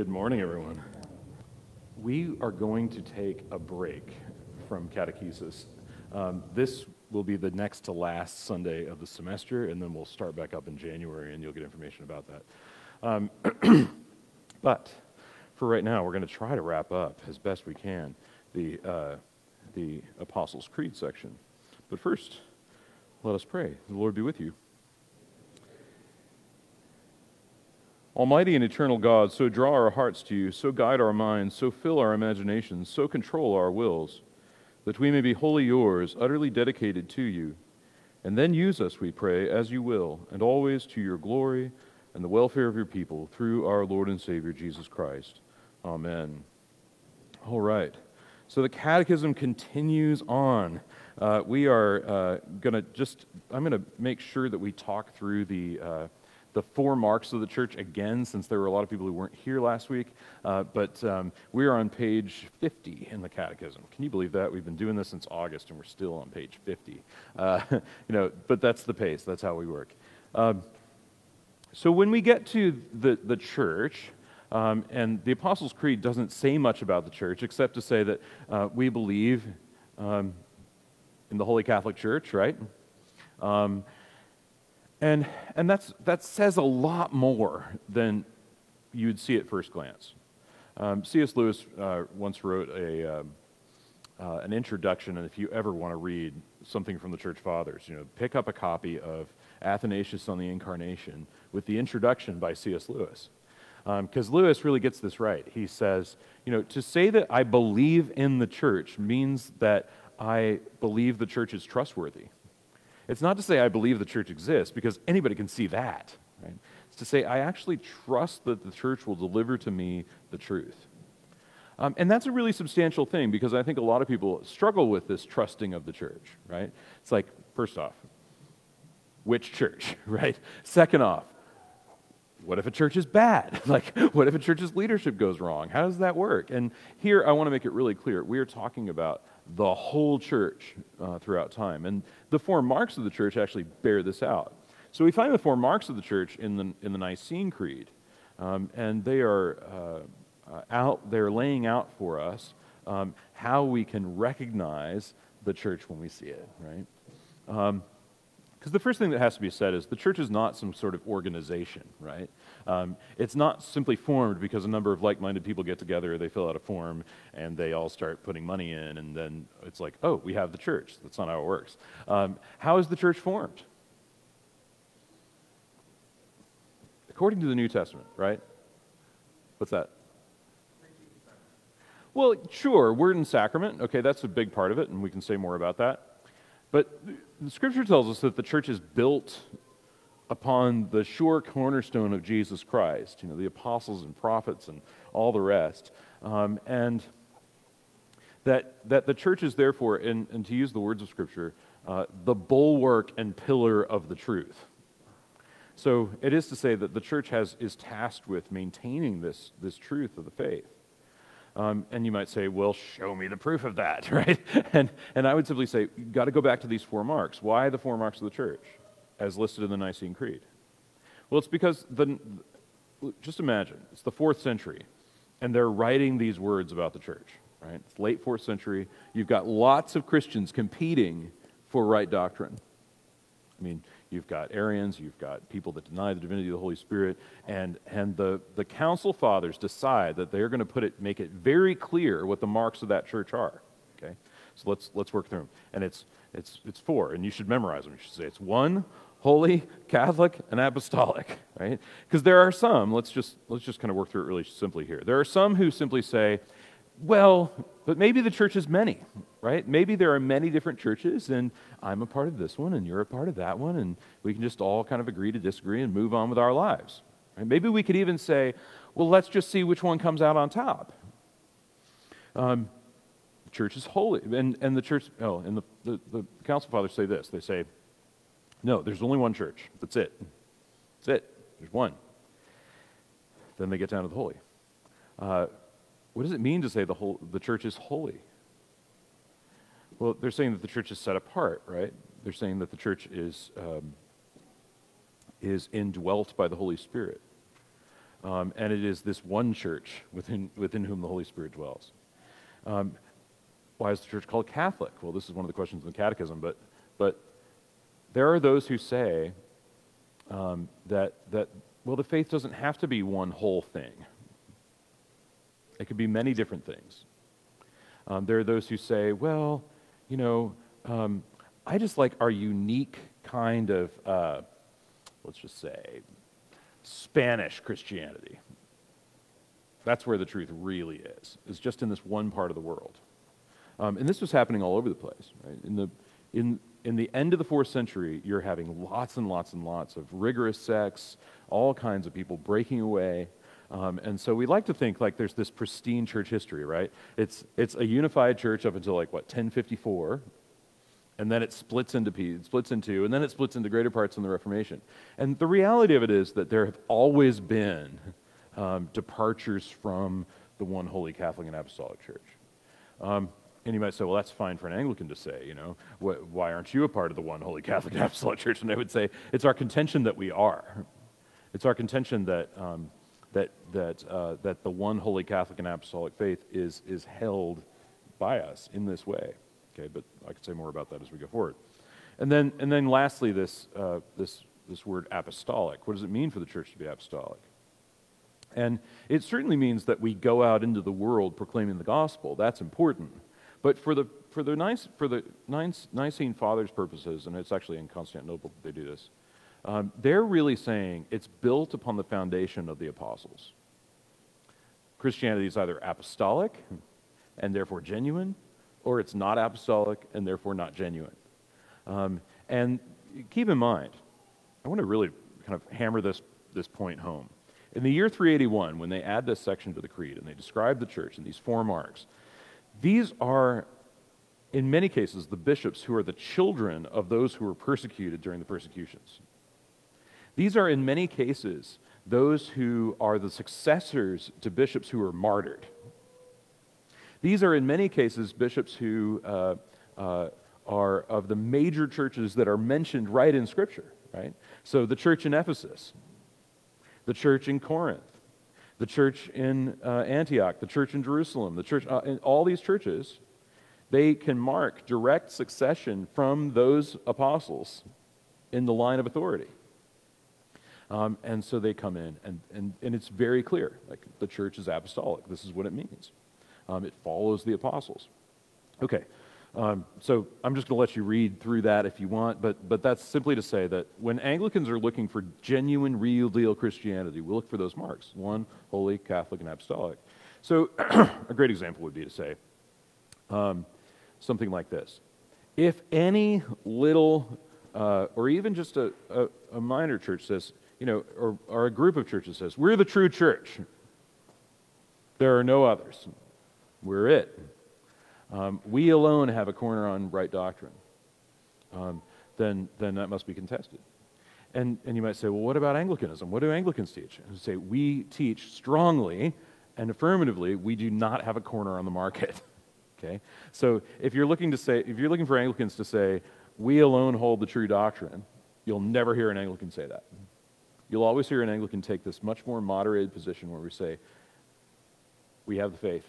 Good morning, everyone. We are going to take a break from catechesis. Um, this will be the next to last Sunday of the semester, and then we'll start back up in January, and you'll get information about that. Um, but for right now, we're going to try to wrap up as best we can the, uh, the Apostles' Creed section. But first, let us pray. The Lord be with you. Almighty and eternal God, so draw our hearts to you, so guide our minds, so fill our imaginations, so control our wills, that we may be wholly yours, utterly dedicated to you. And then use us, we pray, as you will, and always to your glory and the welfare of your people, through our Lord and Savior Jesus Christ. Amen. All right. So the catechism continues on. Uh, we are uh, going to just, I'm going to make sure that we talk through the. Uh, the four marks of the church again, since there were a lot of people who weren't here last week. Uh, but um, we are on page 50 in the Catechism. Can you believe that? We've been doing this since August, and we're still on page 50. Uh, you know, but that's the pace. That's how we work. Um, so when we get to the, the church, um, and the Apostles' Creed doesn't say much about the church except to say that uh, we believe um, in the Holy Catholic Church, right? And, and that's, that says a lot more than you'd see at first glance. Um, C.S. Lewis uh, once wrote a, um, uh, an introduction, and if you ever want to read something from the Church Fathers, you know, pick up a copy of Athanasius on the Incarnation with the introduction by C.S. Lewis. Because um, Lewis really gets this right. He says, you know, to say that I believe in the church means that I believe the church is trustworthy. It's not to say I believe the church exists, because anybody can see that. Right? It's to say I actually trust that the church will deliver to me the truth. Um, and that's a really substantial thing because I think a lot of people struggle with this trusting of the church, right? It's like, first off, which church, right? Second off, what if a church is bad? Like, what if a church's leadership goes wrong? How does that work? And here, I want to make it really clear we are talking about the whole church uh, throughout time. And the four marks of the church actually bear this out. So we find the four marks of the church in the, in the Nicene Creed. Um, and they are uh, uh, out, they're laying out for us um, how we can recognize the church when we see it, right? Um, because the first thing that has to be said is the church is not some sort of organization, right? Um, it's not simply formed because a number of like minded people get together, they fill out a form, and they all start putting money in, and then it's like, oh, we have the church. That's not how it works. Um, how is the church formed? According to the New Testament, right? What's that? Well, sure, word and sacrament. Okay, that's a big part of it, and we can say more about that. But the scripture tells us that the church is built upon the sure cornerstone of Jesus Christ, you know, the apostles and prophets and all the rest. Um, and that, that the church is therefore, and, and to use the words of Scripture, uh, the bulwark and pillar of the truth. So it is to say that the church has, is tasked with maintaining this, this truth of the faith. Um, and you might say, well, show me the proof of that, right? And, and I would simply say, you've got to go back to these four marks. Why the four marks of the church, as listed in the Nicene Creed? Well, it's because, the, just imagine, it's the fourth century, and they're writing these words about the church, right? It's late fourth century. You've got lots of Christians competing for right doctrine. I mean, You've got Arians, you've got people that deny the divinity of the Holy Spirit, and, and the, the council fathers decide that they're going to put it, make it very clear what the marks of that church are. Okay? So let's, let's work through them. And it's, it's, it's four, and you should memorize them. You should say it's one, holy, Catholic, and apostolic, right? Because there are some, let's just, let's just kind of work through it really simply here. There are some who simply say, well, but maybe the church is many, right? Maybe there are many different churches, and I'm a part of this one, and you're a part of that one, and we can just all kind of agree to disagree and move on with our lives. Right? Maybe we could even say, well, let's just see which one comes out on top. Um, the church is holy. And, and the church, oh, and the, the, the council fathers say this they say, no, there's only one church. That's it. That's it. There's one. Then they get down to the holy. Uh, what does it mean to say the, whole, the church is holy? Well, they're saying that the church is set apart, right? They're saying that the church is, um, is indwelt by the Holy Spirit. Um, and it is this one church within, within whom the Holy Spirit dwells. Um, why is the church called Catholic? Well, this is one of the questions in the Catechism, but, but there are those who say um, that, that, well, the faith doesn't have to be one whole thing, it could be many different things. Um, there are those who say, well, you know, um, I just like our unique kind of, uh, let's just say, Spanish Christianity. That's where the truth really is, is just in this one part of the world. Um, and this was happening all over the place. Right? In, the, in, in the end of the fourth century, you're having lots and lots and lots of rigorous sects, all kinds of people breaking away. Um, and so we like to think like there's this pristine church history, right? It's, it's a unified church up until like, what, 1054, and then it splits into it splits into, and then it splits into greater parts in the Reformation. And the reality of it is that there have always been um, departures from the one holy Catholic and Apostolic Church. Um, and you might say, well, that's fine for an Anglican to say, you know, why aren't you a part of the one holy Catholic Apostolic Church? And I would say, it's our contention that we are. It's our contention that, um, that, that, uh, that the one holy Catholic and Apostolic faith is, is held by us in this way. Okay, but I could say more about that as we go forward. And then, and then lastly, this, uh, this, this word apostolic. What does it mean for the church to be apostolic? And it certainly means that we go out into the world proclaiming the gospel. That's important. But for the, for the, for the Nicene Fathers' purposes, and it's actually in Constantinople that they do this, um, they're really saying it's built upon the foundation of the apostles. Christianity is either apostolic and therefore genuine, or it's not apostolic and therefore not genuine. Um, and keep in mind, I want to really kind of hammer this, this point home. In the year 381, when they add this section to the Creed and they describe the church in these four marks, these are, in many cases, the bishops who are the children of those who were persecuted during the persecutions. These are, in many cases, those who are the successors to bishops who were martyred. These are, in many cases, bishops who uh, uh, are of the major churches that are mentioned right in Scripture, right? So the church in Ephesus, the church in Corinth, the church in uh, Antioch, the church in Jerusalem, the church, uh, in all these churches, they can mark direct succession from those apostles in the line of authority. Um, and so they come in, and, and, and it's very clear like the church is apostolic. This is what it means. Um, it follows the apostles. Okay, um, so I'm just going to let you read through that if you want, but, but that's simply to say that when Anglicans are looking for genuine, real deal Christianity, we look for those marks one, holy, Catholic, and apostolic. So a great example would be to say um, something like this If any little, uh, or even just a, a, a minor church says, you know, or, or a group of churches says, we're the true church, there are no others. We're it. Um, we alone have a corner on right doctrine. Um, then, then that must be contested. And, and you might say, well, what about Anglicanism? What do Anglicans teach? And say, we teach strongly and affirmatively, we do not have a corner on the market. okay? So if you're looking to say, if you're looking for Anglicans to say, we alone hold the true doctrine, you'll never hear an Anglican say that. You'll always hear an Anglican take this much more moderated position where we say, we have the faith,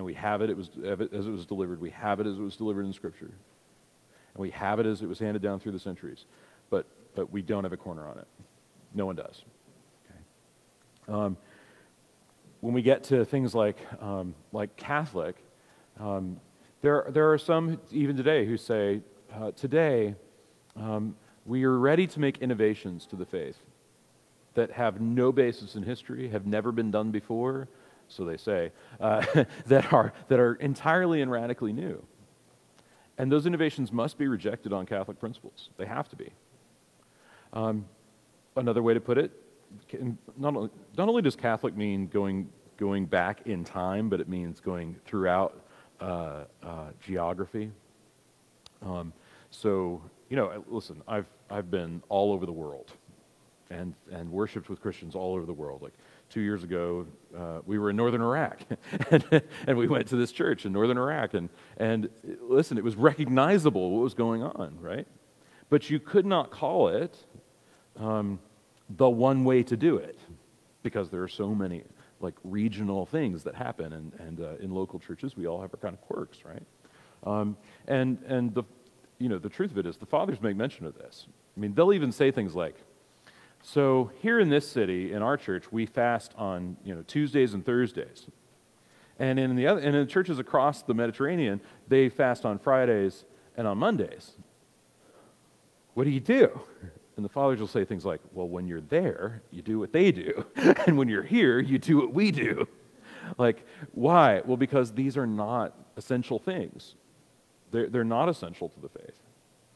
and we have it, it was, as it was delivered. We have it as it was delivered in Scripture. And we have it as it was handed down through the centuries. But, but we don't have a corner on it. No one does. Okay? Um, when we get to things like, um, like Catholic, um, there, there are some even today who say, uh, today, um, we are ready to make innovations to the faith that have no basis in history, have never been done before, so they say, uh, that, are, that are entirely and radically new. And those innovations must be rejected on Catholic principles. They have to be. Um, another way to put it, not only, not only does Catholic mean going, going back in time, but it means going throughout uh, uh, geography. Um, so, you know, listen, I've, I've been all over the world and, and worshiped with Christians all over the world. Like two years ago, uh, we were in northern Iraq, and, and, we went to this church in northern Iraq. And, and listen, it was recognizable what was going on, right? But you could not call it um, the one way to do it. because there are so many like regional things that happen, and, and uh, in local churches we all have our kind of quirks, right? Um, and and the you know the truth of it is the fathers make mention of this. I mean, they'll even say things like, "So here in this city, in our church, we fast on you know Tuesdays and Thursdays." And in the other, and in churches across the Mediterranean, they fast on Fridays and on Mondays. What do you do? And the fathers will say things like, Well, when you're there, you do what they do. and when you're here, you do what we do. Like, why? Well, because these are not essential things. They're, they're not essential to the faith.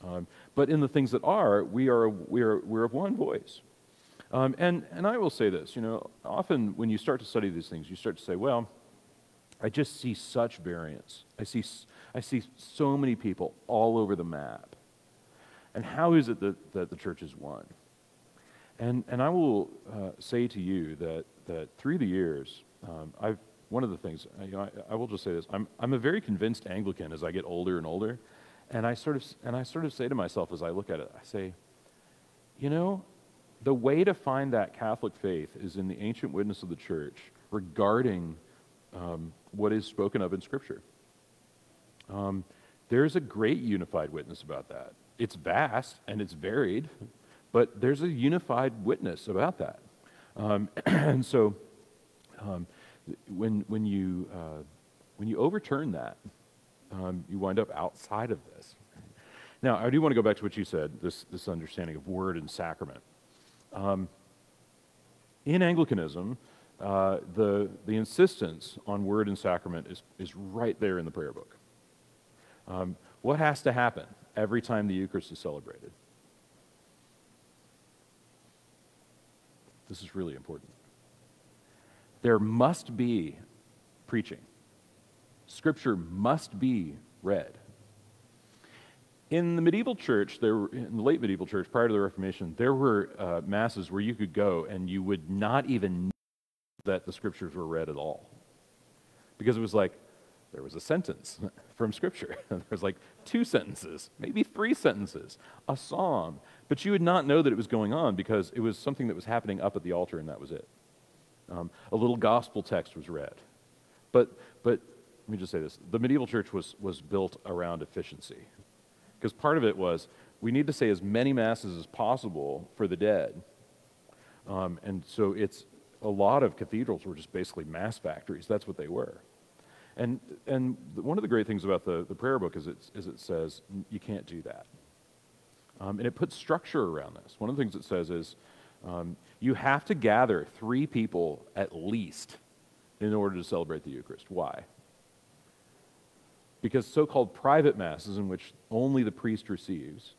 Um, but in the things that are, we are, we are we're of one voice. Um, and, and I will say this, you know, often when you start to study these things, you start to say, well, I just see such variance. I see, I see so many people all over the map. And how is it that, that the church is one? And, and I will uh, say to you that, that through the years, um, I've, one of the things, you know, I, I, will just say this, I'm, I'm a very convinced Anglican as I get older and older. And I, sort of, and I sort of say to myself as I look at it, I say, you know, the way to find that Catholic faith is in the ancient witness of the church regarding um, what is spoken of in Scripture. Um, there's a great unified witness about that. It's vast and it's varied, but there's a unified witness about that. Um, and so um, when, when, you, uh, when you overturn that, um, you wind up outside of this. Now, I do want to go back to what you said this, this understanding of word and sacrament. Um, in Anglicanism, uh, the, the insistence on word and sacrament is, is right there in the prayer book. Um, what has to happen every time the Eucharist is celebrated? This is really important. There must be preaching. Scripture must be read. In the medieval church, there in the late medieval church, prior to the Reformation, there were uh, masses where you could go and you would not even know that the scriptures were read at all. Because it was like, there was a sentence from Scripture. there was like two sentences, maybe three sentences, a psalm. But you would not know that it was going on because it was something that was happening up at the altar and that was it. Um, a little gospel text was read. But, but let me just say this the medieval church was, was built around efficiency. Because part of it was we need to say as many masses as possible for the dead. Um, and so it's a lot of cathedrals were just basically mass factories. That's what they were. And, and one of the great things about the, the prayer book is, it's, is it says you can't do that. Um, and it puts structure around this. One of the things it says is um, you have to gather three people at least in order to celebrate the Eucharist. Why? Because so called private masses, in which only the priest receives,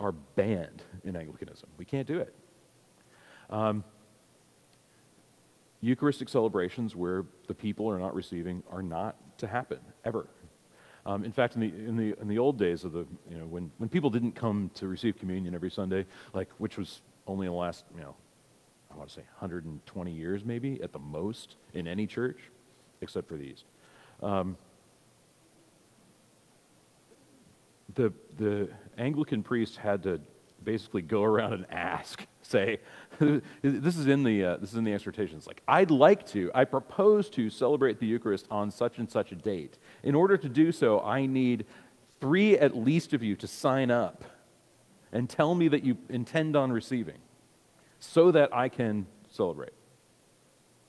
are banned in Anglicanism. We can't do it. Um, Eucharistic celebrations where the people are not receiving are not to happen, ever. Um, in fact, in the, in, the, in the old days of the, you know, when, when people didn't come to receive communion every Sunday, like, which was only in the last, you know, I want to say 120 years maybe at the most in any church, except for the East. Um, the, the Anglican priests had to basically go around and ask, say, this is in the uh, this is in the exhortations. Like, I'd like to, I propose to celebrate the Eucharist on such and such a date. In order to do so, I need three at least of you to sign up and tell me that you intend on receiving, so that I can celebrate.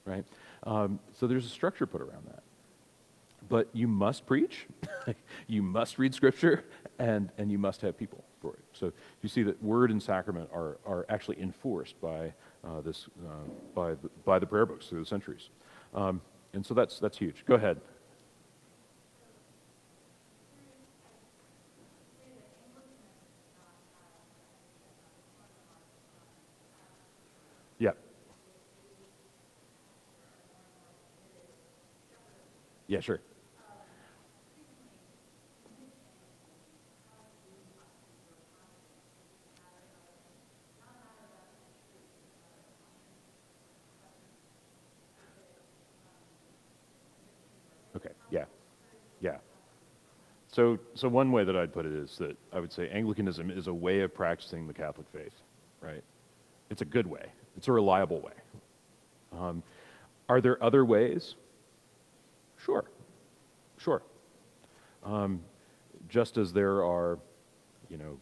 Right. Um, so there's a structure put around that. But you must preach, you must read Scripture, and, and you must have people for it. So you see that word and sacrament are, are actually enforced by, uh, this, uh, by, the, by the prayer books through the centuries. Um, and so that's, that's huge. Go ahead. Yeah. Yeah, sure. So, so one way that I'd put it is that I would say Anglicanism is a way of practicing the Catholic faith, right? It's a good way. It's a reliable way. Um, are there other ways? Sure, sure. Um, just as there are, you know,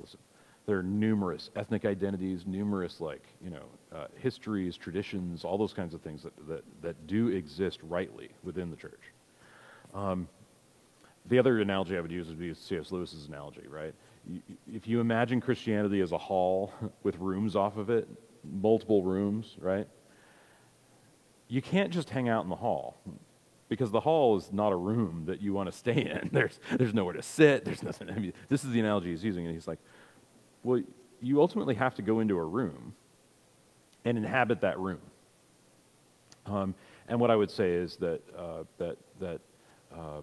listen, there are numerous ethnic identities, numerous like you know uh, histories, traditions, all those kinds of things that, that, that do exist rightly within the church. Um, the other analogy I would use would be C.S. Lewis's analogy, right? If you imagine Christianity as a hall with rooms off of it, multiple rooms, right? You can't just hang out in the hall because the hall is not a room that you want to stay in. There's, there's nowhere to sit. There's nothing. I mean, this is the analogy he's using, and he's like, well, you ultimately have to go into a room and inhabit that room. Um, and what I would say is that uh, that that uh,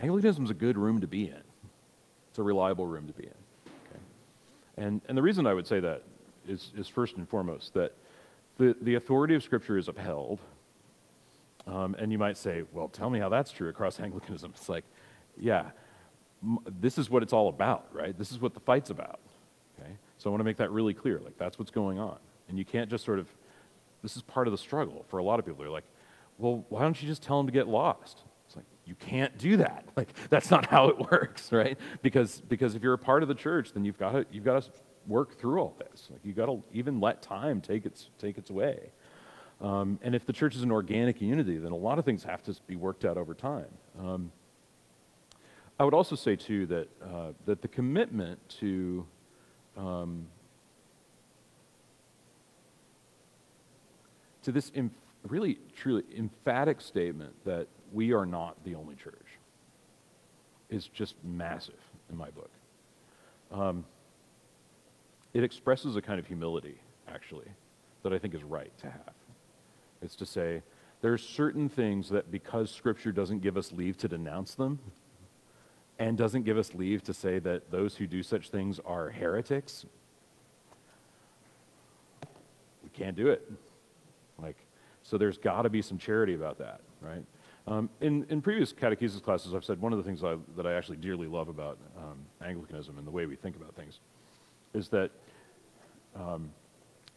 Anglicanism is a good room to be in. It's a reliable room to be in. Okay? And, and the reason I would say that is, is first and foremost that the, the authority of Scripture is upheld. Um, and you might say, well, tell me how that's true across Anglicanism. It's like, yeah, m- this is what it's all about, right? This is what the fight's about. Okay? So I want to make that really clear. Like, that's what's going on. And you can't just sort of, this is part of the struggle for a lot of people. They're like, well, why don't you just tell them to get lost? You can't do that. Like that's not how it works, right? Because because if you're a part of the church, then you've got to you've got to work through all this. Like you got to even let time take its take its way. Um, and if the church is an organic unity, then a lot of things have to be worked out over time. Um, I would also say too that uh, that the commitment to um, to this really truly emphatic statement that we are not the only church It's just massive in my book. Um, it expresses a kind of humility, actually, that I think is right to have. It's to say, there are certain things that because Scripture doesn't give us leave to denounce them, and doesn't give us leave to say that those who do such things are heretics, we can't do it. Like, so there's got to be some charity about that, right? Um, in, in previous catechesis classes, I've said one of the things I, that I actually dearly love about um, Anglicanism and the way we think about things is that um,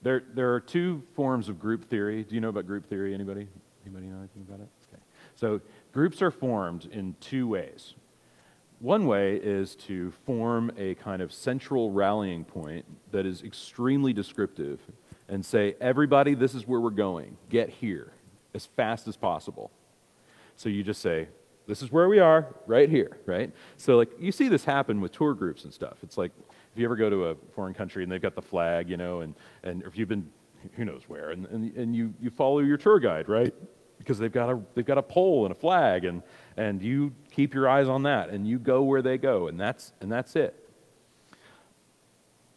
there, there are two forms of group theory. Do you know about group theory? Anybody? Anybody know anything about it? Okay. So groups are formed in two ways. One way is to form a kind of central rallying point that is extremely descriptive and say, everybody, this is where we're going. Get here as fast as possible. So you just say, this is where we are, right here, right? So, like, you see this happen with tour groups and stuff. It's like if you ever go to a foreign country and they've got the flag, you know, and, and if you've been, who knows where, and, and, and you, you follow your tour guide, right? Because they've got a, they've got a pole and a flag, and, and you keep your eyes on that, and you go where they go, and that's, and that's it.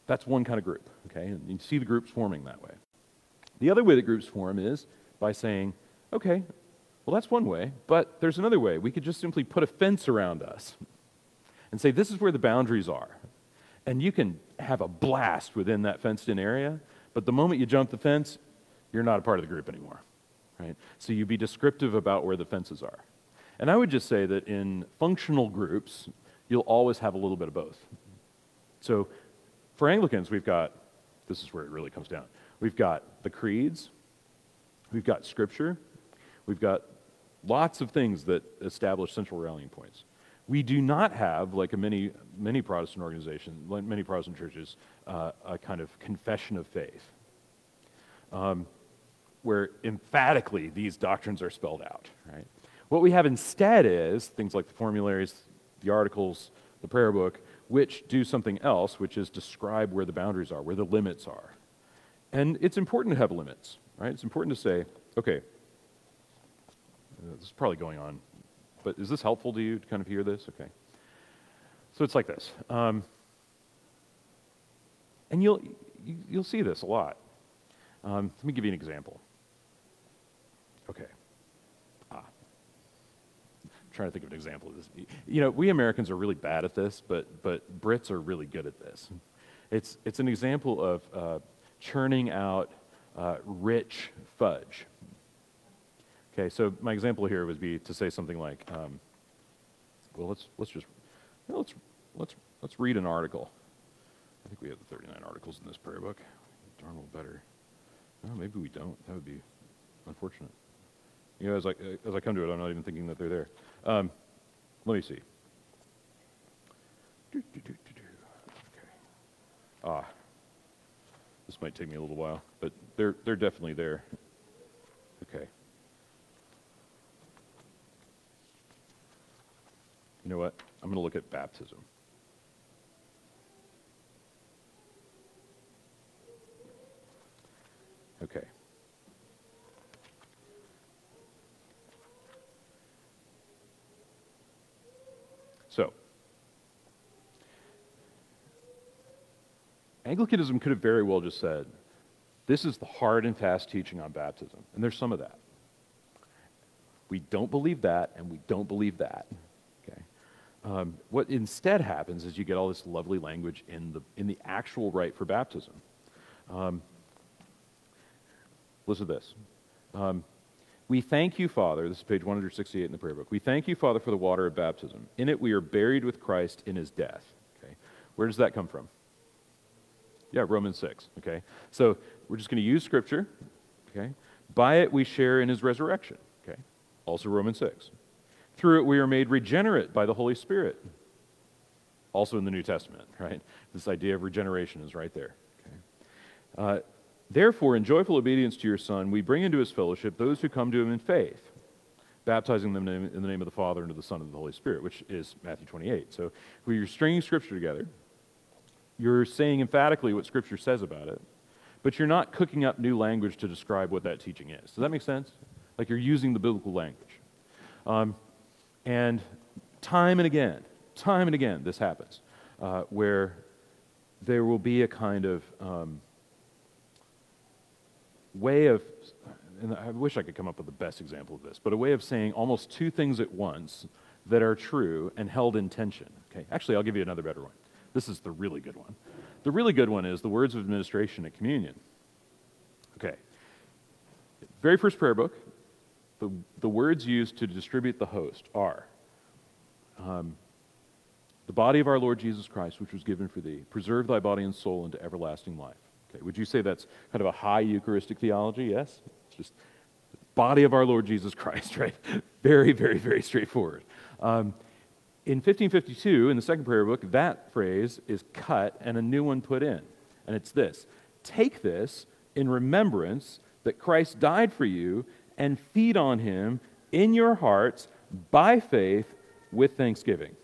That's one kind of group, okay? And you see the groups forming that way. The other way that groups form is by saying, okay, well, that's one way, but there's another way. We could just simply put a fence around us and say, this is where the boundaries are. And you can have a blast within that fenced in area, but the moment you jump the fence, you're not a part of the group anymore. Right? So you be descriptive about where the fences are. And I would just say that in functional groups, you'll always have a little bit of both. So for Anglicans, we've got this is where it really comes down. We've got the creeds, we've got scripture, we've got lots of things that establish central rallying points. We do not have, like many, many Protestant organizations, like many Protestant churches, uh, a kind of confession of faith, um, where emphatically these doctrines are spelled out. Right? What we have instead is things like the formularies, the articles, the prayer book, which do something else, which is describe where the boundaries are, where the limits are. And it's important to have limits, right? It's important to say, okay, this is probably going on, but is this helpful to you to kind of hear this? Okay. So it's like this. Um, and you'll, you'll see this a lot. Um, let me give you an example. Okay. Ah. I'm trying to think of an example of this. You know, we Americans are really bad at this, but, but Brits are really good at this. It's, it's an example of uh, churning out uh, rich fudge. Okay, so my example here would be to say something like, um, well, let's, let's just, you know, let's, let's, let's read an article. I think we have the 39 articles in this prayer book. Darn well better Oh, maybe we don't. That would be unfortunate. You know, as I, as I come to it, I'm not even thinking that they're there. Um, let me see. Okay. Ah, this might take me a little while, but they're, they're definitely there. Okay. You know what? I'm going to look at baptism. Okay. So, Anglicanism could have very well just said, this is the hard and fast teaching on baptism. And there's some of that. We don't believe that, and we don't believe that. Um, what instead happens is you get all this lovely language in the, in the actual rite for baptism. Um, listen to this. Um, we thank you, Father. This is page 168 in the prayer book. We thank you, Father, for the water of baptism. In it we are buried with Christ in his death. Okay. Where does that come from? Yeah, Romans 6. Okay. So we're just going to use scripture. Okay. By it we share in his resurrection. Okay. Also Romans 6. Through it we are made regenerate by the Holy Spirit. Also in the New Testament, right? This idea of regeneration is right there. Okay. Uh, Therefore, in joyful obedience to your Son, we bring into his fellowship those who come to him in faith, baptizing them in the name of the Father and of the Son and of the Holy Spirit, which is Matthew 28. So when you're stringing Scripture together, you're saying emphatically what Scripture says about it, but you're not cooking up new language to describe what that teaching is. Does that make sense? Like you're using the biblical language. Um, and time and again, time and again, this happens, uh, where there will be a kind of um, way of, and I wish I could come up with the best example of this, but a way of saying almost two things at once that are true and held in tension. Okay, actually, I'll give you another better one. This is the really good one. The really good one is the words of administration at communion. Okay, very first prayer book, the, the words used to distribute the host are um, the body of our Lord Jesus Christ, which was given for thee, preserve thy body and soul into everlasting life. Okay, would you say that's kind of a high Eucharistic theology? Yes? It's just body of our Lord Jesus Christ, right? Very, very, very straightforward. Um, in 1552, in the second prayer book, that phrase is cut and a new one put in. And it's this Take this in remembrance that Christ died for you and feed on him in your hearts by faith with thanksgiving.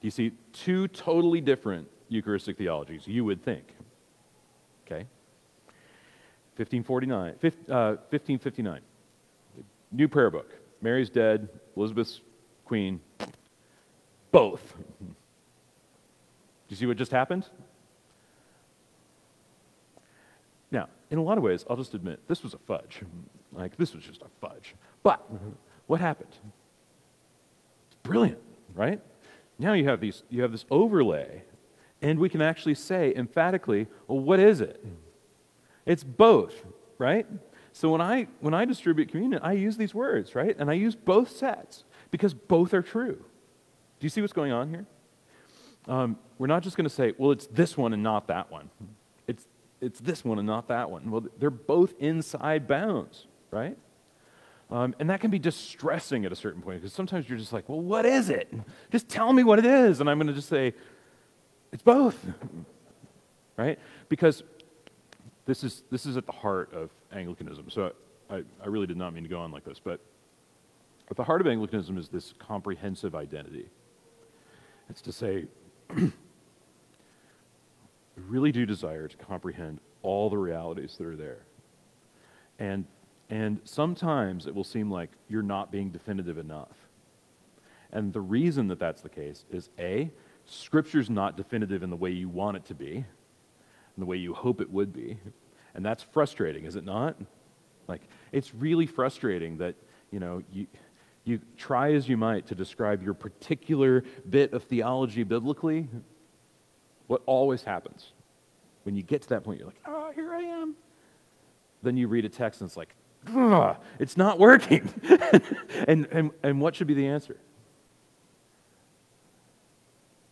You see two totally different Eucharistic theologies, you would think. Okay? 1549, 1559. Uh, New prayer book. Mary's dead, Elizabeth's queen. Both. Do you see what just happened? Now, in a lot of ways, I'll just admit, this was a fudge. Like, this was just a fudge. But what happened? It's brilliant, right? Now you have, these, you have this overlay and we can actually say emphatically, well, what is it? It's both, right? So when I, when I distribute communion, I use these words, right? And I use both sets because both are true. Do you see what's going on here? Um, we're not just going to say, well, it's this one and not that one. It's, this one and not that one. Well, they're both inside bounds, right? Um, and that can be distressing at a certain point because sometimes you're just like, well, what is it? Just tell me what it is. And I'm going to just say, it's both. right? Because this is, this is at the heart of Anglicanism. So I, I really did not mean to go on like this, but at the heart of Anglicanism is this comprehensive identity. It's to say, really do desire to comprehend all the realities that are there. And, and sometimes it will seem like you're not being definitive enough. And the reason that that's the case is A, Scripture's not definitive in the way you want it to be, in the way you hope it would be. And that's frustrating, is it not? Like, it's really frustrating that, you know, you, you try as you might to describe your particular bit of theology biblically. What always happens when you get to that point, you're like, oh, here I am. Then you read a text and it's like, it's not working. and, and, and what should be the answer?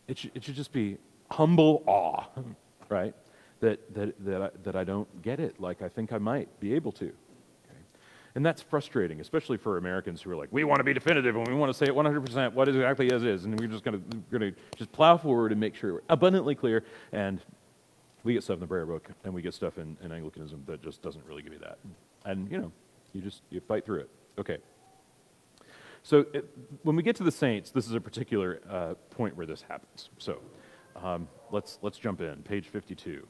It should, it should just be humble awe, right? that, that, that, I, that I don't get it like I think I might be able to. And that's frustrating, especially for Americans who are like, we want to be definitive and we want to say it 100% what exactly as is. And we're just going to just plow forward and make sure we're abundantly clear. And we get stuff in the prayer book and we get stuff in, in Anglicanism that just doesn't really give you that. And, you know, you just you fight through it. Okay. So it, when we get to the saints, this is a particular uh, point where this happens. So um, let's, let's jump in, page 52.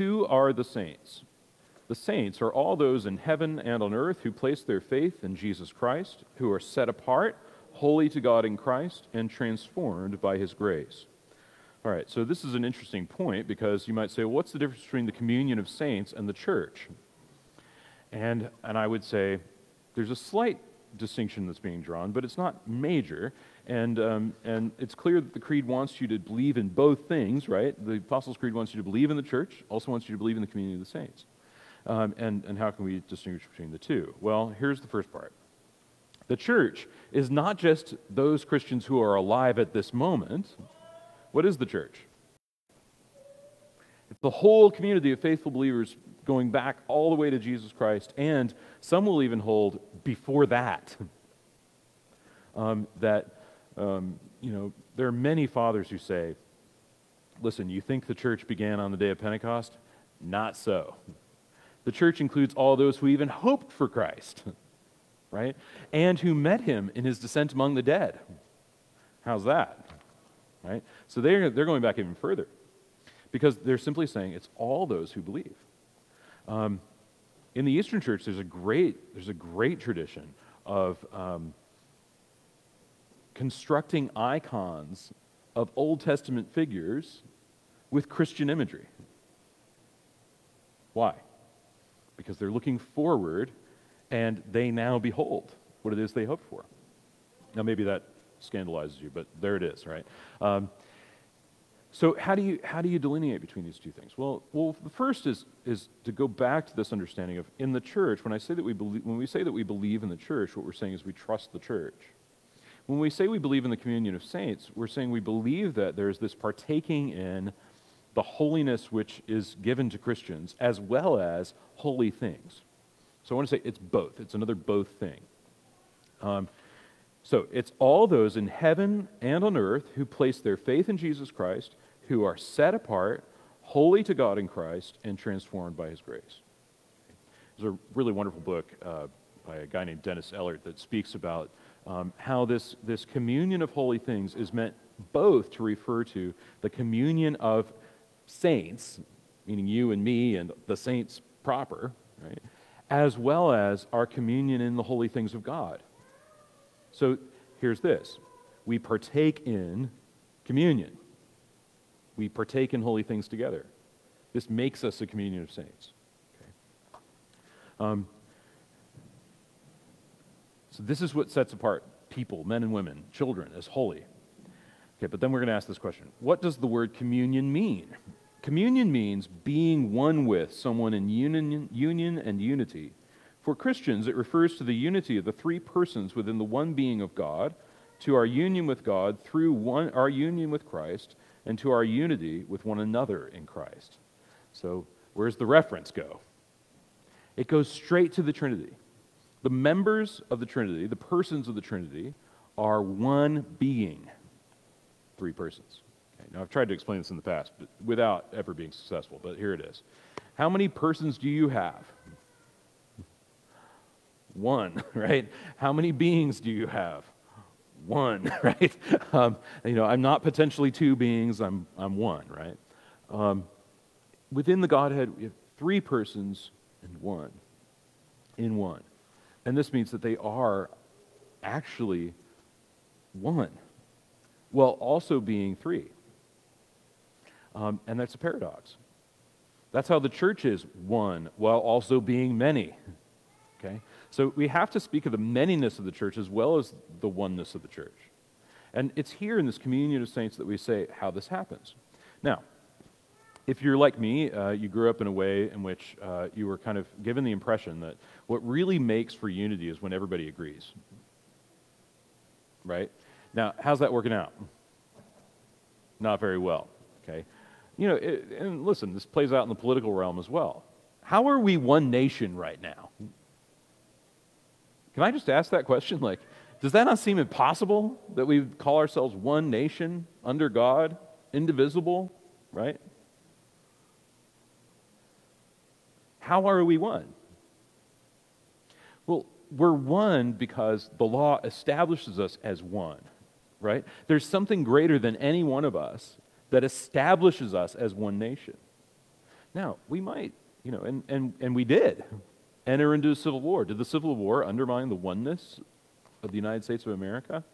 Who are the saints? The saints are all those in heaven and on earth who place their faith in Jesus Christ, who are set apart, holy to God in Christ, and transformed by his grace. All right, so this is an interesting point because you might say, well, what's the difference between the communion of saints and the church? And, and I would say there's a slight distinction that's being drawn, but it's not major. And, um, and it's clear that the Creed wants you to believe in both things, right? The Apostles' Creed wants you to believe in the church, also wants you to believe in the community of the saints. Um, and, and how can we distinguish between the two? Well, here's the first part. The church is not just those Christians who are alive at this moment. What is the church? It's the whole community of faithful believers going back all the way to Jesus Christ, and some will even hold before that. um, that, um, you know, there are many fathers who say, listen, you think the church began on the day of Pentecost? Not so. The church includes all those who even hoped for Christ, right? And who met him in his descent among the dead. How's that? Right? So they're, they're going back even further because they're simply saying it's all those who believe. Um, in the Eastern Church, there's a great, there's a great tradition of um, constructing icons of Old Testament figures with Christian imagery. Why? Because they're looking forward and they now behold what it is they hoped for. Now, maybe that scandalizes you, but there it is, right? Um, so how do you how do you delineate between these two things? Well, well, the first is is to go back to this understanding of in the church. When I say that we believe, when we say that we believe in the church, what we're saying is we trust the church. When we say we believe in the communion of saints, we're saying we believe that there's this partaking in the holiness which is given to Christians, as well as holy things. So I want to say it's both. It's another both thing. Um, so it's all those in heaven and on earth who place their faith in Jesus Christ, who are set apart, holy to God in Christ, and transformed by his grace. There's a really wonderful book uh, by a guy named Dennis Ellert that speaks about um, how this, this communion of holy things is meant both to refer to the communion of saints, meaning you and me and the saints proper, right, as well as our communion in the holy things of God. So here's this we partake in communion, we partake in holy things together. This makes us a communion of saints. Okay? Um, so this is what sets apart people, men and women, children, as holy. Okay, but then we're going to ask this question What does the word communion mean? Communion means being one with someone in union, union and unity for Christians, it refers to the unity of the three persons within the one being of God, to our union with God through one, our union with Christ, and to our unity with one another in Christ. So, where's the reference go? It goes straight to the Trinity. The members of the Trinity, the persons of the Trinity, are one being, three persons. Okay, now, I've tried to explain this in the past, but without ever being successful, but here it is. How many persons do you have? One, right? How many beings do you have? One, right? Um, you know, I'm not potentially two beings, I'm, I'm one, right? Um, within the Godhead, we have three persons and one, in one. And this means that they are actually one, while also being three. Um, and that's a paradox. That's how the church is one, while also being many. Okay? So we have to speak of the manyness of the church as well as the oneness of the church. And it's here in this communion of saints that we say how this happens. Now, if you're like me, uh, you grew up in a way in which uh, you were kind of given the impression that what really makes for unity is when everybody agrees. Right? Now, how's that working out? not very well. Okay? You know, it, and listen, this plays out in the political realm as well. How are we one nation right now? Can I just ask that question? Like, does that not seem impossible that we call ourselves one nation under God, indivisible, right? How are we one? Well, we're one because the law establishes us as one, right? There's something greater than any one of us that establishes us as one nation. Now, we might, you know, and, and, and we did enter into a civil war. Did the Civil War undermine the oneness of the United States of America?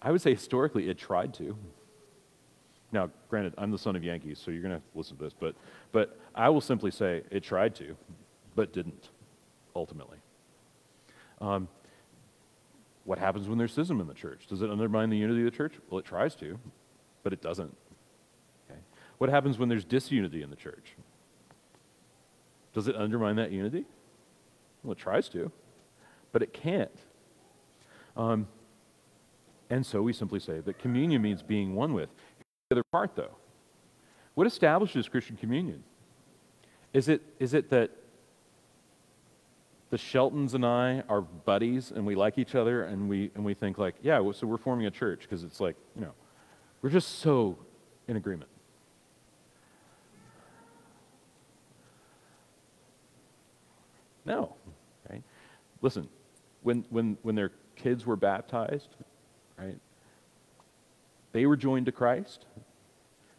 I would say historically it tried to. Now, granted, I'm the son of Yankees, so you're going to listen to this, but, but I will simply say it tried to, but didn't, ultimately. Um, what happens when there's schism in the church? Does it undermine the unity of the church? Well, it tries to, but it doesn't. Okay. What happens when there's disunity in the church? Does it undermine that unity? Well, it tries to, but it can't. Um, and so we simply say that communion means being one with. The other part, though, what establishes Christian communion? Is it, is it that the Sheltons and I are buddies and we like each other and we, and we think, like, yeah, so we're forming a church because it's like, you know, we're just so in agreement. No. Right? Listen, when, when, when their kids were baptized, right, they were joined to Christ.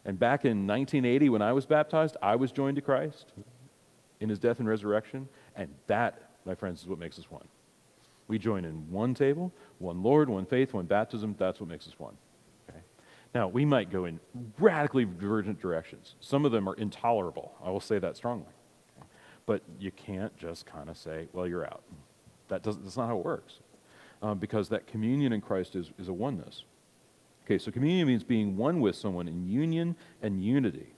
And back in 1980, when I was baptized, I was joined to Christ in his death and resurrection. And that, my friends, is what makes us one. We join in one table, one Lord, one faith, one baptism. That's what makes us one. Okay? Now, we might go in radically divergent directions. Some of them are intolerable. I will say that strongly. But you can't just kind of say, well, you're out. That doesn't, that's not how it works. Um, because that communion in Christ is, is a oneness. Okay, so communion means being one with someone in union and unity.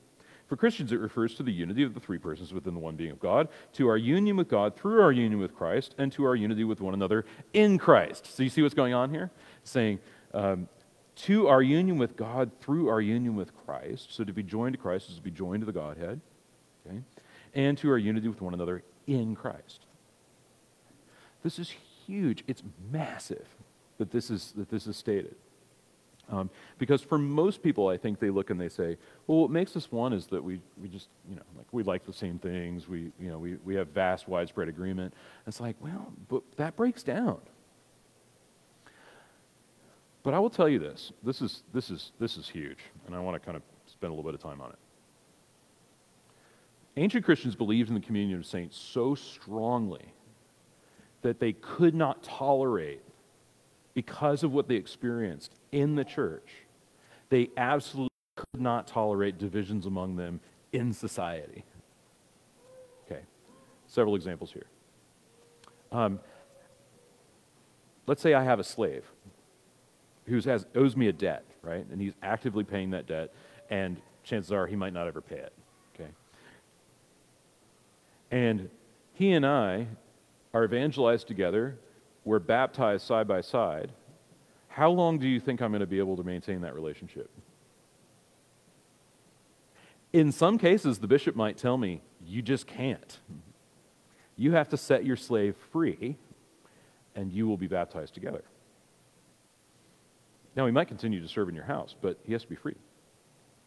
For Christians, it refers to the unity of the three persons within the one being of God, to our union with God through our union with Christ, and to our unity with one another in Christ. So you see what's going on here? Saying, um, to our union with God through our union with Christ. So to be joined to Christ is to be joined to the Godhead. Okay? And to our unity with one another in Christ. This is huge. It's massive that this is, that this is stated. Um, because for most people, I think they look and they say, well, what makes us one is that we, we just, you know, like we like the same things. We, you know, we, we have vast, widespread agreement. It's like, well, but that breaks down. But I will tell you this. This is, this is, this is huge. And I want to kind of spend a little bit of time on it. Ancient Christians believed in the communion of saints so strongly that they could not tolerate because of what they experienced in the church, they absolutely could not tolerate divisions among them in society. Okay, several examples here. Um, let's say I have a slave who has, owes me a debt, right? And he's actively paying that debt, and chances are he might not ever pay it? And he and I are evangelized together we're baptized side by side, how long do you think I'm going to be able to maintain that relationship? In some cases, the bishop might tell me, you just can't. You have to set your slave free, and you will be baptized together. Now, he might continue to serve in your house, but he has to be free.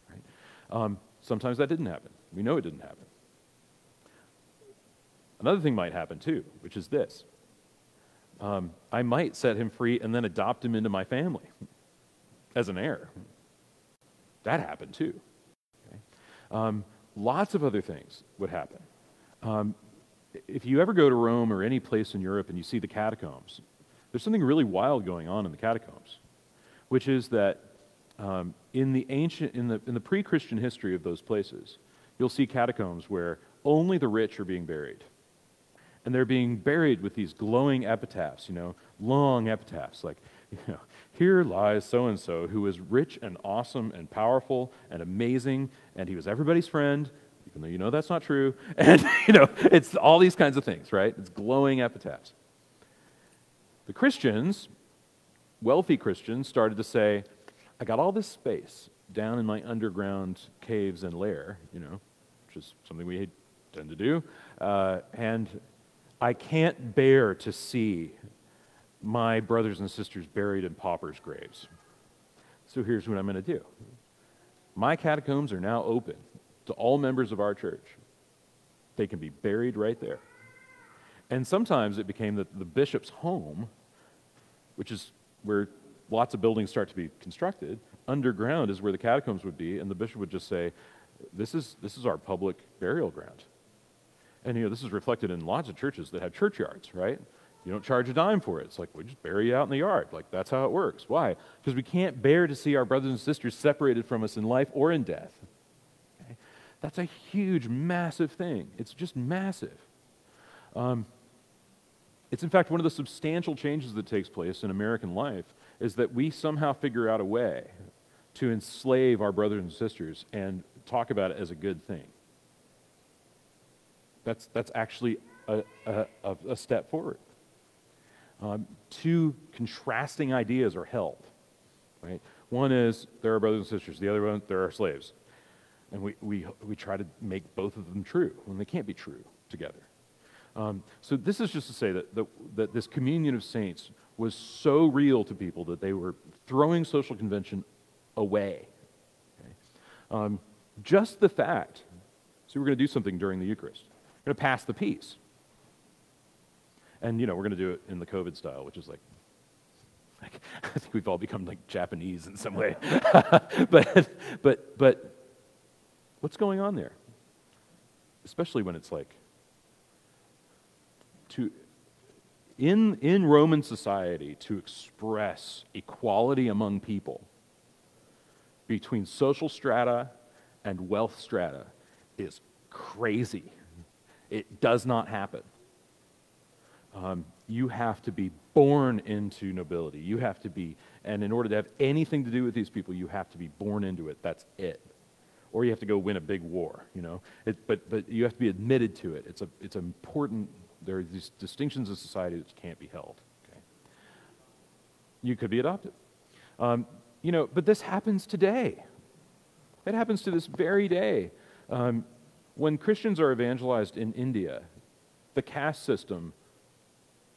Right? Um, sometimes that didn't happen. We know it didn't happen. Another thing might happen too, which is this um, I might set him free and then adopt him into my family as an heir. That happened too. Okay? Um, lots of other things would happen. Um, if you ever go to Rome or any place in Europe and you see the catacombs, there's something really wild going on in the catacombs, which is that um, in the ancient, in the, in the pre-Christian history of those places, you'll see catacombs where only the rich are being buried and they're being buried with these glowing epitaphs, you know, long epitaphs, like, you know, here lies so and so who was rich and awesome and powerful and amazing, and he was everybody's friend, even though you know that's not true. And, you know, it's all these kinds of things, right? It's glowing epitaphs. The Christians, wealthy Christians, started to say, I got all this space down in my underground caves and lair, you know, which is something we tend to do. Uh, and I can't bear to see my brothers and sisters buried in paupers' graves. So here's what I'm going to do my catacombs are now open to all members of our church. They can be buried right there. And sometimes it became that the bishop's home, which is where lots of buildings start to be constructed, underground is where the catacombs would be, and the bishop would just say, This is, this is our public burial ground. And you know, this is reflected in lots of churches that have churchyards, right? You don't charge a dime for it. It's like, we just bury you out in the yard. Like, that's how it works. Why? Because we can't bear to see our brothers and sisters separated from us in life or in death. Okay? That's a huge, massive thing. It's just massive. Um, it's, in fact, one of the substantial changes that takes place in American life is that we somehow figure out a way to enslave our brothers and sisters and talk about it as a good thing. That's, that's actually a, a, a step forward. Um, two contrasting ideas are held. Right? One is there are brothers and sisters, the other one, there are slaves. And we, we, we try to make both of them true when they can't be true together. Um, so, this is just to say that, that, that this communion of saints was so real to people that they were throwing social convention away. Okay? Um, just the fact, so we're going to do something during the Eucharist. We're going to pass the peace. And, you know, we're going to do it in the COVID style, which is like, like I think we've all become like Japanese in some way. but, but, but what's going on there? Especially when it's like, to, in, in Roman society, to express equality among people between social strata and wealth strata is crazy. It does not happen um, you have to be born into nobility. You have to be, and in order to have anything to do with these people, you have to be born into it. That's it. Or you have to go win a big war, you know. It, but, but you have to be admitted to it. It's, a, it's important, there are these distinctions of society that can't be held. Okay? You could be adopted. Um, you know, but this happens today. It happens to this very day. Um, when Christians are evangelized in India, the caste system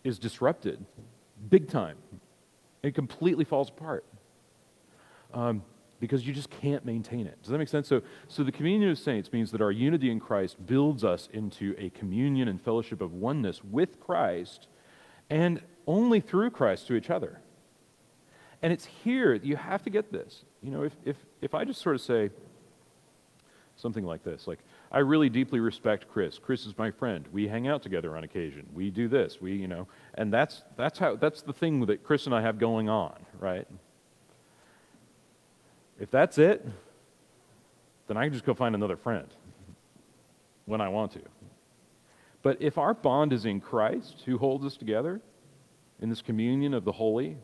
is disrupted big time. It completely falls apart um, because you just can't maintain it. Does that make sense? So, so the communion of saints means that our unity in Christ builds us into a communion and fellowship of oneness with Christ and only through Christ to each other. And it's here, you have to get this. You know, if, if, if I just sort of say something like this, like, I really deeply respect Chris. Chris is my friend. We hang out together on occasion. We do this. We, you know, and that's that's how that's the thing that Chris and I have going on, right? If that's it, then I can just go find another friend when I want to. But if our bond is in Christ, who holds us together in this communion of the holy,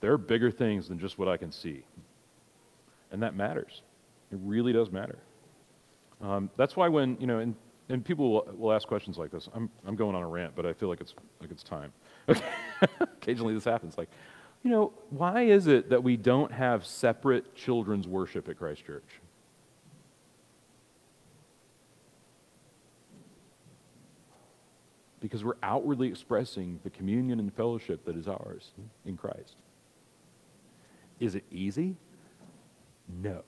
there are bigger things than just what I can see. And that matters. It really does matter. Um, that's why when, you know, and, and people will, will, ask questions like this. I'm, I'm going on a rant, but I feel like it's, like it's time. Okay. Occasionally this happens. Like, you know, why is it that we don't have separate children's worship at Christ Church? Because we're outwardly expressing the communion and fellowship that is ours in Christ. Is it easy? No.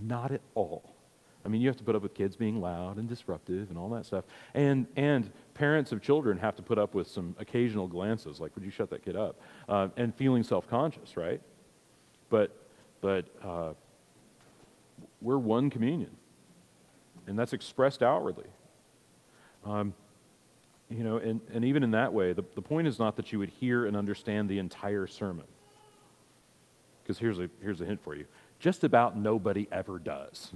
Not at all. I mean, you have to put up with kids being loud and disruptive and all that stuff. And, and parents of children have to put up with some occasional glances, like, would you shut that kid up? Uh, and feeling self conscious, right? But, but uh, we're one communion, and that's expressed outwardly. Um, you know, and, and even in that way, the, the point is not that you would hear and understand the entire sermon. Because here's a, here's a hint for you just about nobody ever does.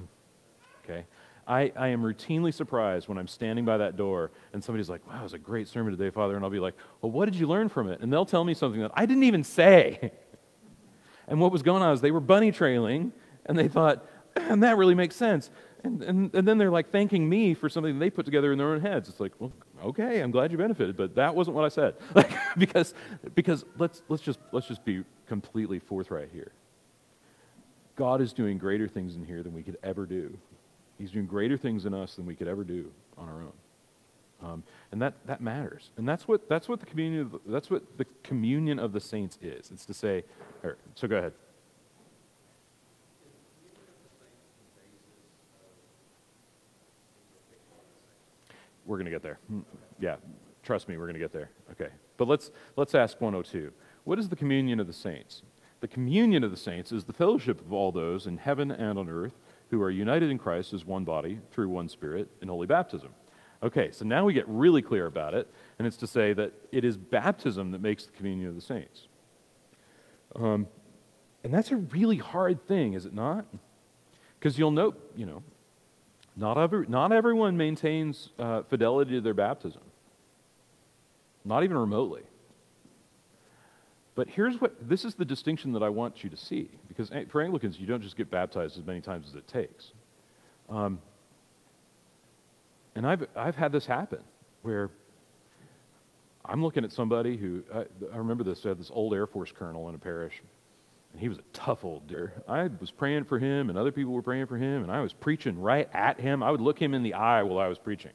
Okay? I, I am routinely surprised when I'm standing by that door and somebody's like, wow, it was a great sermon today, Father. And I'll be like, well, what did you learn from it? And they'll tell me something that I didn't even say. and what was going on is they were bunny trailing and they thought, and that really makes sense. And, and, and then they're like thanking me for something they put together in their own heads. It's like, well, okay, I'm glad you benefited, but that wasn't what I said. Like, because because let's, let's, just, let's just be completely forthright here. God is doing greater things in here than we could ever do. He's doing greater things in us than we could ever do on our own. Um, and that, that matters. And that's what, that's what the communion of, that's what the communion of the saints is. It's to say, so go ahead. We're going to get there. Hmm. Yeah, trust me, we're going to get there. Okay. But let's, let's ask 102. What is the communion of the saints? The communion of the saints is the fellowship of all those in heaven and on earth who are united in Christ as one body through one Spirit in holy baptism. Okay, so now we get really clear about it, and it's to say that it is baptism that makes the communion of the saints. Um, and that's a really hard thing, is it not? Because you'll note, you know, not, every, not everyone maintains uh, fidelity to their baptism, not even remotely. But here's what this is the distinction that I want you to see, because for Anglicans, you don't just get baptized as many times as it takes. Um, and I've, I've had this happen where I'm looking at somebody who, I, I remember this, I had this old Air Force colonel in a parish, and he was a tough old dear. I was praying for him, and other people were praying for him, and I was preaching right at him. I would look him in the eye while I was preaching.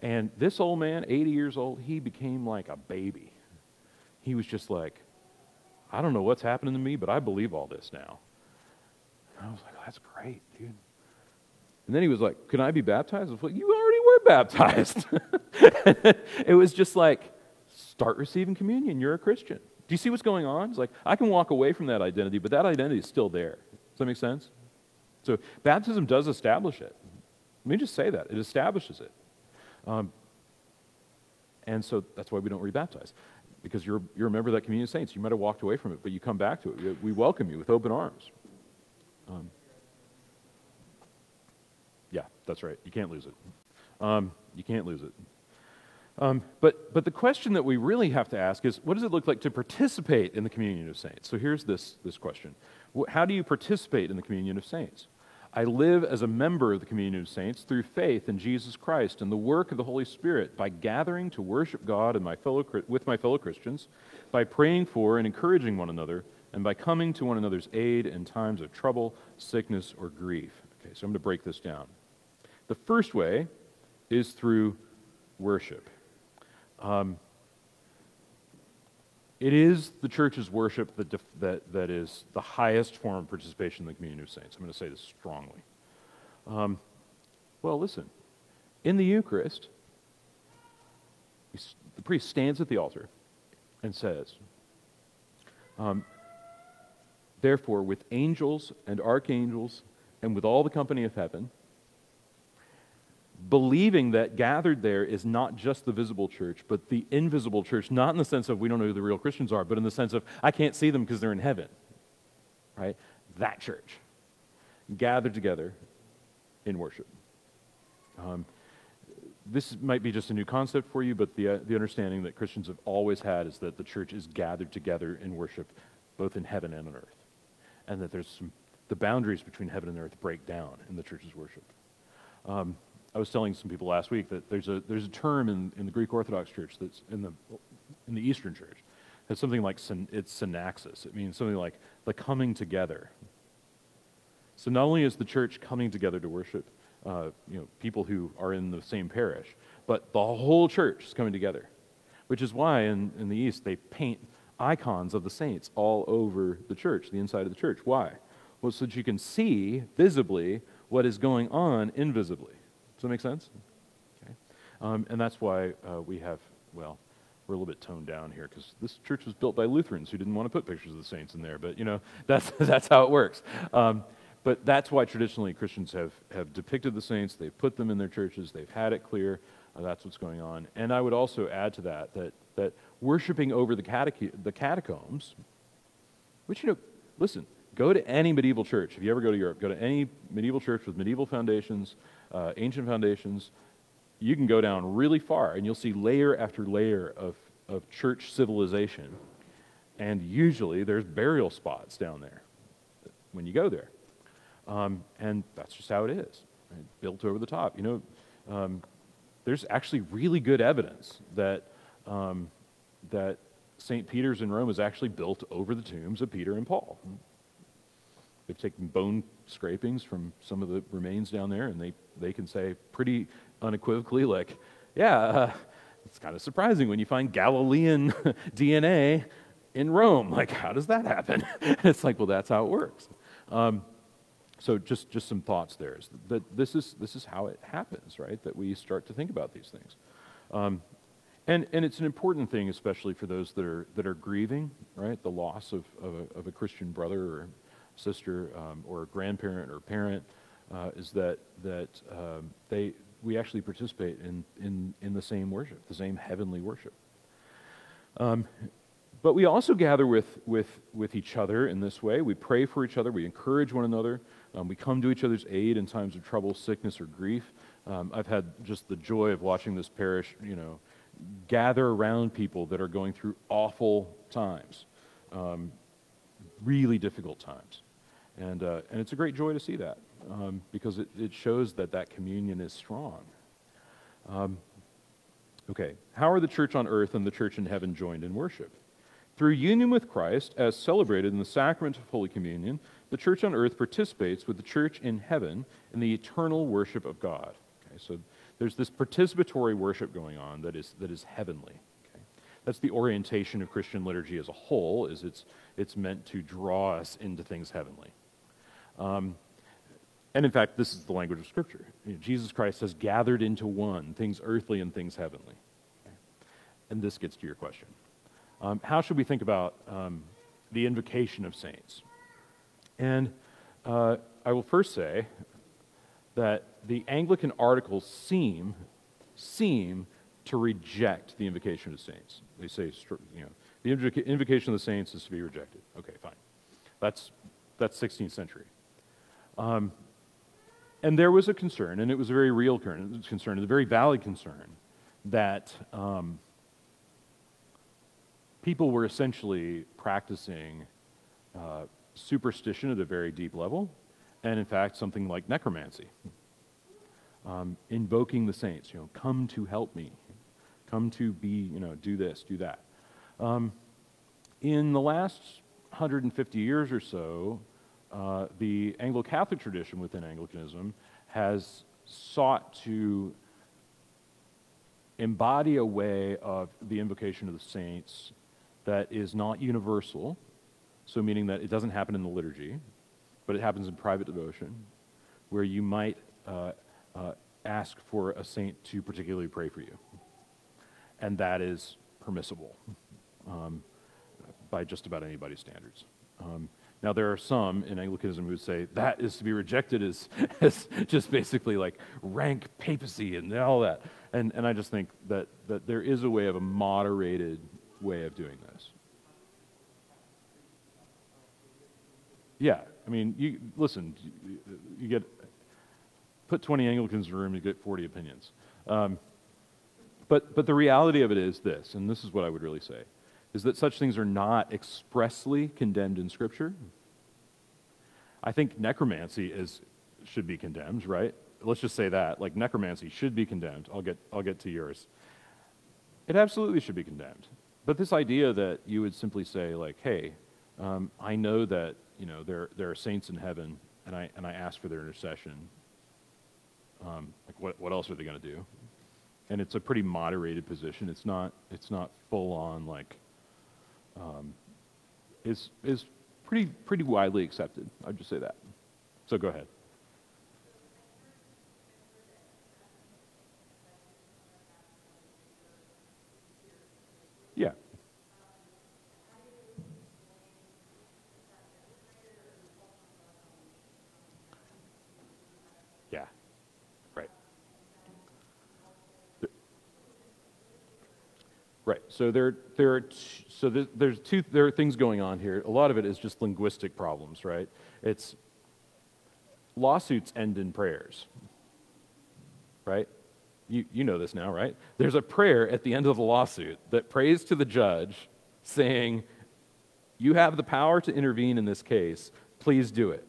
And this old man, 80 years old, he became like a baby. He was just like, I don't know what's happening to me, but I believe all this now. And I was like, oh, that's great, dude. And then he was like, Can I be baptized? I was like, You already were baptized. it was just like, Start receiving communion. You're a Christian. Do you see what's going on? It's like, I can walk away from that identity, but that identity is still there. Does that make sense? So, baptism does establish it. Let me just say that. It establishes it. Um, and so that's why we don't rebaptize because you're, you're a member of that communion of saints. You might have walked away from it, but you come back to it. We welcome you with open arms. Um, yeah, that's right. You can't lose it. Um, you can't lose it. Um, but, but the question that we really have to ask is what does it look like to participate in the communion of saints? So here's this, this question How do you participate in the communion of saints? I live as a member of the communion of saints through faith in Jesus Christ and the work of the Holy Spirit by gathering to worship God and my fellow, with my fellow Christians, by praying for and encouraging one another, and by coming to one another's aid in times of trouble, sickness, or grief. Okay, so I'm going to break this down. The first way is through worship. Um, it is the church's worship that, def- that, that is the highest form of participation in the communion of saints. I'm going to say this strongly. Um, well, listen. In the Eucharist, the priest stands at the altar and says, um, Therefore, with angels and archangels and with all the company of heaven, believing that gathered there is not just the visible church, but the invisible church, not in the sense of we don't know who the real Christians are, but in the sense of I can't see them because they're in heaven. Right? That church gathered together in worship. Um, this might be just a new concept for you, but the, uh, the understanding that Christians have always had is that the church is gathered together in worship, both in heaven and on earth. And that there's some, the boundaries between heaven and earth break down in the church's worship. Um, I was telling some people last week that there's a, there's a term in, in the Greek Orthodox Church that's in the, in the Eastern Church. It's something like, it's synaxis. It means something like the coming together. So not only is the church coming together to worship, uh, you know, people who are in the same parish, but the whole church is coming together. Which is why in, in the East they paint icons of the saints all over the church, the inside of the church. Why? Well, so that you can see visibly what is going on invisibly. Does that make sense? Okay. Um, and that's why uh, we have, well, we're a little bit toned down here because this church was built by Lutherans who didn't want to put pictures of the saints in there. But, you know, that's, that's how it works. Um, but that's why traditionally Christians have, have depicted the saints, they've put them in their churches, they've had it clear. Uh, that's what's going on. And I would also add to that that, that worshiping over the, catech- the catacombs, which, you know, listen, go to any medieval church. If you ever go to Europe, go to any medieval church with medieval foundations uh, ancient foundations, you can go down really far and you'll see layer after layer of, of church civilization. And usually there's burial spots down there when you go there. Um, and that's just how it is, right? built over the top. You know, um, there's actually really good evidence that, um, that St. Peter's in Rome is actually built over the tombs of Peter and Paul. They've taken bone scrapings from some of the remains down there, and they, they can say pretty unequivocally, like, yeah, uh, it's kind of surprising when you find Galilean DNA in Rome. Like, how does that happen? it's like, well, that's how it works. Um, so just, just some thoughts there. Is that this is, this is how it happens, right? That we start to think about these things. Um, and, and it's an important thing, especially for those that are, that are grieving, right? The loss of, of, a, of a Christian brother or sister um, or a grandparent or parent, uh, is that, that um, they, we actually participate in, in, in the same worship, the same heavenly worship. Um, but we also gather with, with, with each other in this way. We pray for each other, we encourage one another, um, we come to each other's aid in times of trouble, sickness, or grief. Um, I've had just the joy of watching this parish, you know, gather around people that are going through awful times, um, really difficult times. And, uh, and it's a great joy to see that um, because it, it shows that that communion is strong. Um, okay, how are the church on earth and the church in heaven joined in worship? Through union with Christ, as celebrated in the sacrament of Holy Communion, the church on earth participates with the church in heaven in the eternal worship of God. Okay, so there's this participatory worship going on that is, that is heavenly. Okay? That's the orientation of Christian liturgy as a whole, is it's, it's meant to draw us into things heavenly. Um, and in fact, this is the language of Scripture. You know, Jesus Christ has gathered into one things earthly and things heavenly. And this gets to your question. Um, how should we think about um, the invocation of saints? And uh, I will first say that the Anglican articles seem, seem to reject the invocation of saints. They say, you know, the invocation of the saints is to be rejected. Okay, fine. That's, that's 16th century. Um, and there was a concern, and it was a very real concern, a very valid concern, that um, people were essentially practicing uh, superstition at a very deep level, and in fact, something like necromancy. Um, invoking the saints, you know, come to help me, come to be, you know, do this, do that. Um, in the last 150 years or so, uh, the Anglo Catholic tradition within Anglicanism has sought to embody a way of the invocation of the saints that is not universal, so meaning that it doesn't happen in the liturgy, but it happens in private devotion, where you might uh, uh, ask for a saint to particularly pray for you. And that is permissible um, by just about anybody's standards. Um, now, there are some in Anglicanism who say that is to be rejected as, as just basically like rank papacy and all that. And, and I just think that, that there is a way of a moderated way of doing this. Yeah, I mean, you listen. You get put 20 Anglicans in a room, you get 40 opinions. Um, but but the reality of it is this, and this is what I would really say, is that such things are not expressly condemned in Scripture. I think necromancy is should be condemned, right? Let's just say that, like necromancy should be condemned. I'll get I'll get to yours. It absolutely should be condemned. But this idea that you would simply say, like, hey, um, I know that you know there there are saints in heaven, and I and I ask for their intercession. Um, like, what what else are they going to do? And it's a pretty moderated position. It's not it's not full on like. Um, is is pretty pretty widely accepted. I'd just say that. So go ahead. Yeah. Yeah. Right. Right. So there, there are, so there's two, there are things going on here. A lot of it is just linguistic problems, right? It's lawsuits end in prayers, right? you, you know this now, right? There's a prayer at the end of the lawsuit that prays to the judge saying, You have the power to intervene in this case. Please do it.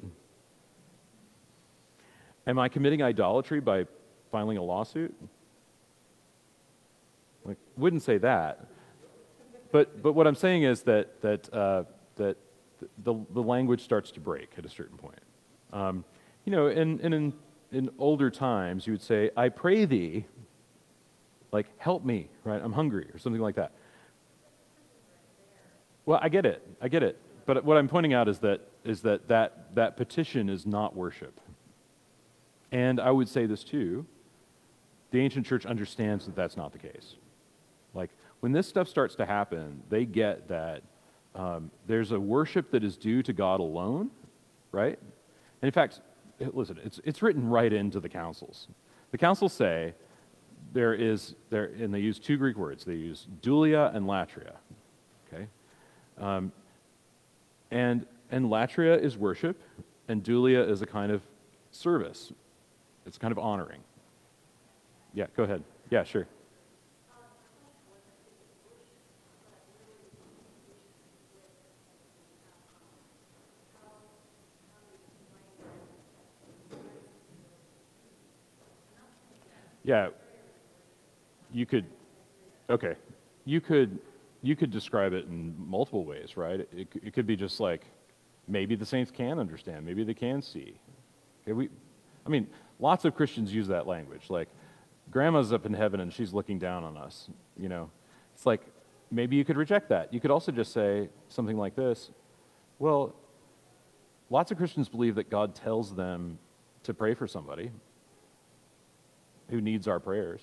Am I committing idolatry by filing a lawsuit? Wouldn't say that. but, but what I'm saying is that, that, uh, that the, the language starts to break at a certain point. Um, you know, in, in, in, in older times, you would say, I pray thee, like, help me, right? I'm hungry, or something like that. Well, I get it. I get it. But what I'm pointing out is that, is that, that that petition is not worship. And I would say this too the ancient church understands that that's not the case. When this stuff starts to happen, they get that um, there's a worship that is due to God alone, right? And in fact, listen, it's, it's written right into the councils. The councils say there is, there, and they use two Greek words. They use dulia and latria, okay? Um, and, and latria is worship, and dulia is a kind of service. It's kind of honoring. Yeah, go ahead. Yeah, sure. Yeah, you could, okay, you could, you could describe it in multiple ways, right? It, it could be just like, maybe the saints can understand, maybe they can see. Okay, we, I mean, lots of Christians use that language, like, grandma's up in heaven and she's looking down on us, you know. It's like, maybe you could reject that. You could also just say something like this, well, lots of Christians believe that God tells them to pray for somebody, who needs our prayers.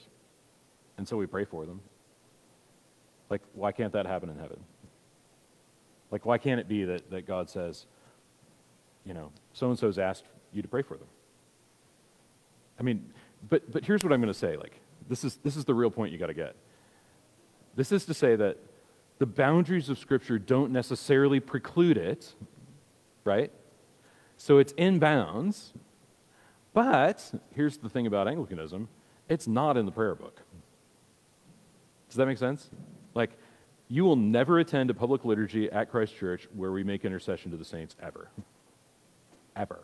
And so we pray for them. Like, why can't that happen in heaven? Like, why can't it be that, that God says, you know, so and so's asked you to pray for them? I mean, but, but here's what I'm going to say. Like, this is, this is the real point you got to get. This is to say that the boundaries of Scripture don't necessarily preclude it, right? So it's in bounds, but here's the thing about Anglicanism it's not in the prayer book. Does that make sense? Like, you will never attend a public liturgy at Christ Church where we make intercession to the saints ever. Ever.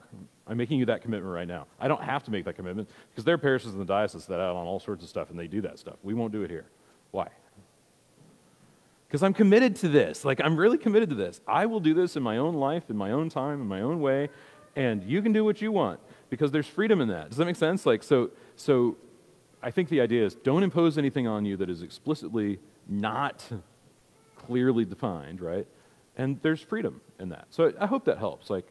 I'm making you that commitment right now. I don't have to make that commitment because there are parishes in the diocese that out on all sorts of stuff and they do that stuff. We won't do it here. Why? Because I'm committed to this. Like, I'm really committed to this. I will do this in my own life, in my own time, in my own way, and you can do what you want because there's freedom in that. Does that make sense? Like, so, so I think the idea is don't impose anything on you that is explicitly not clearly defined, right? And there's freedom in that. So I hope that helps. Like,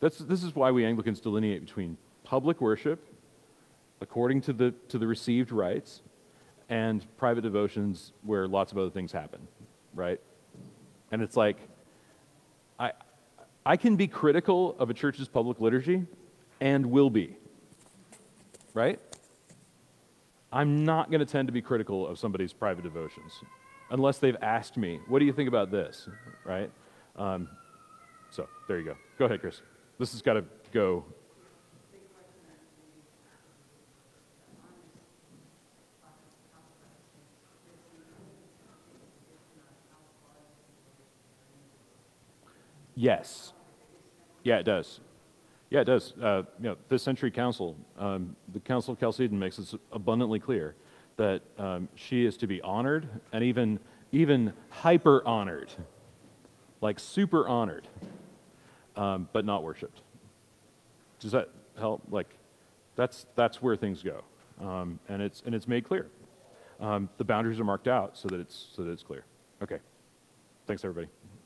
that's, this is why we Anglicans delineate between public worship, according to the, to the received rites, and private devotions where lots of other things happen, right? And it's like, I, I can be critical of a church's public liturgy and will be, right? I'm not going to tend to be critical of somebody's private devotions unless they've asked me, what do you think about this? Right? Um, so there you go. Go ahead, Chris. This has got to go. Yes. Yeah, it does. Yeah, it does. Uh, you know, this century council, um, the Council of Chalcedon makes it abundantly clear that um, she is to be honored and even, even hyper honored, like super honored, um, but not worshipped. Does that help? Like, that's, that's where things go. Um, and, it's, and it's made clear. Um, the boundaries are marked out so that, it's, so that it's clear. Okay. Thanks, everybody.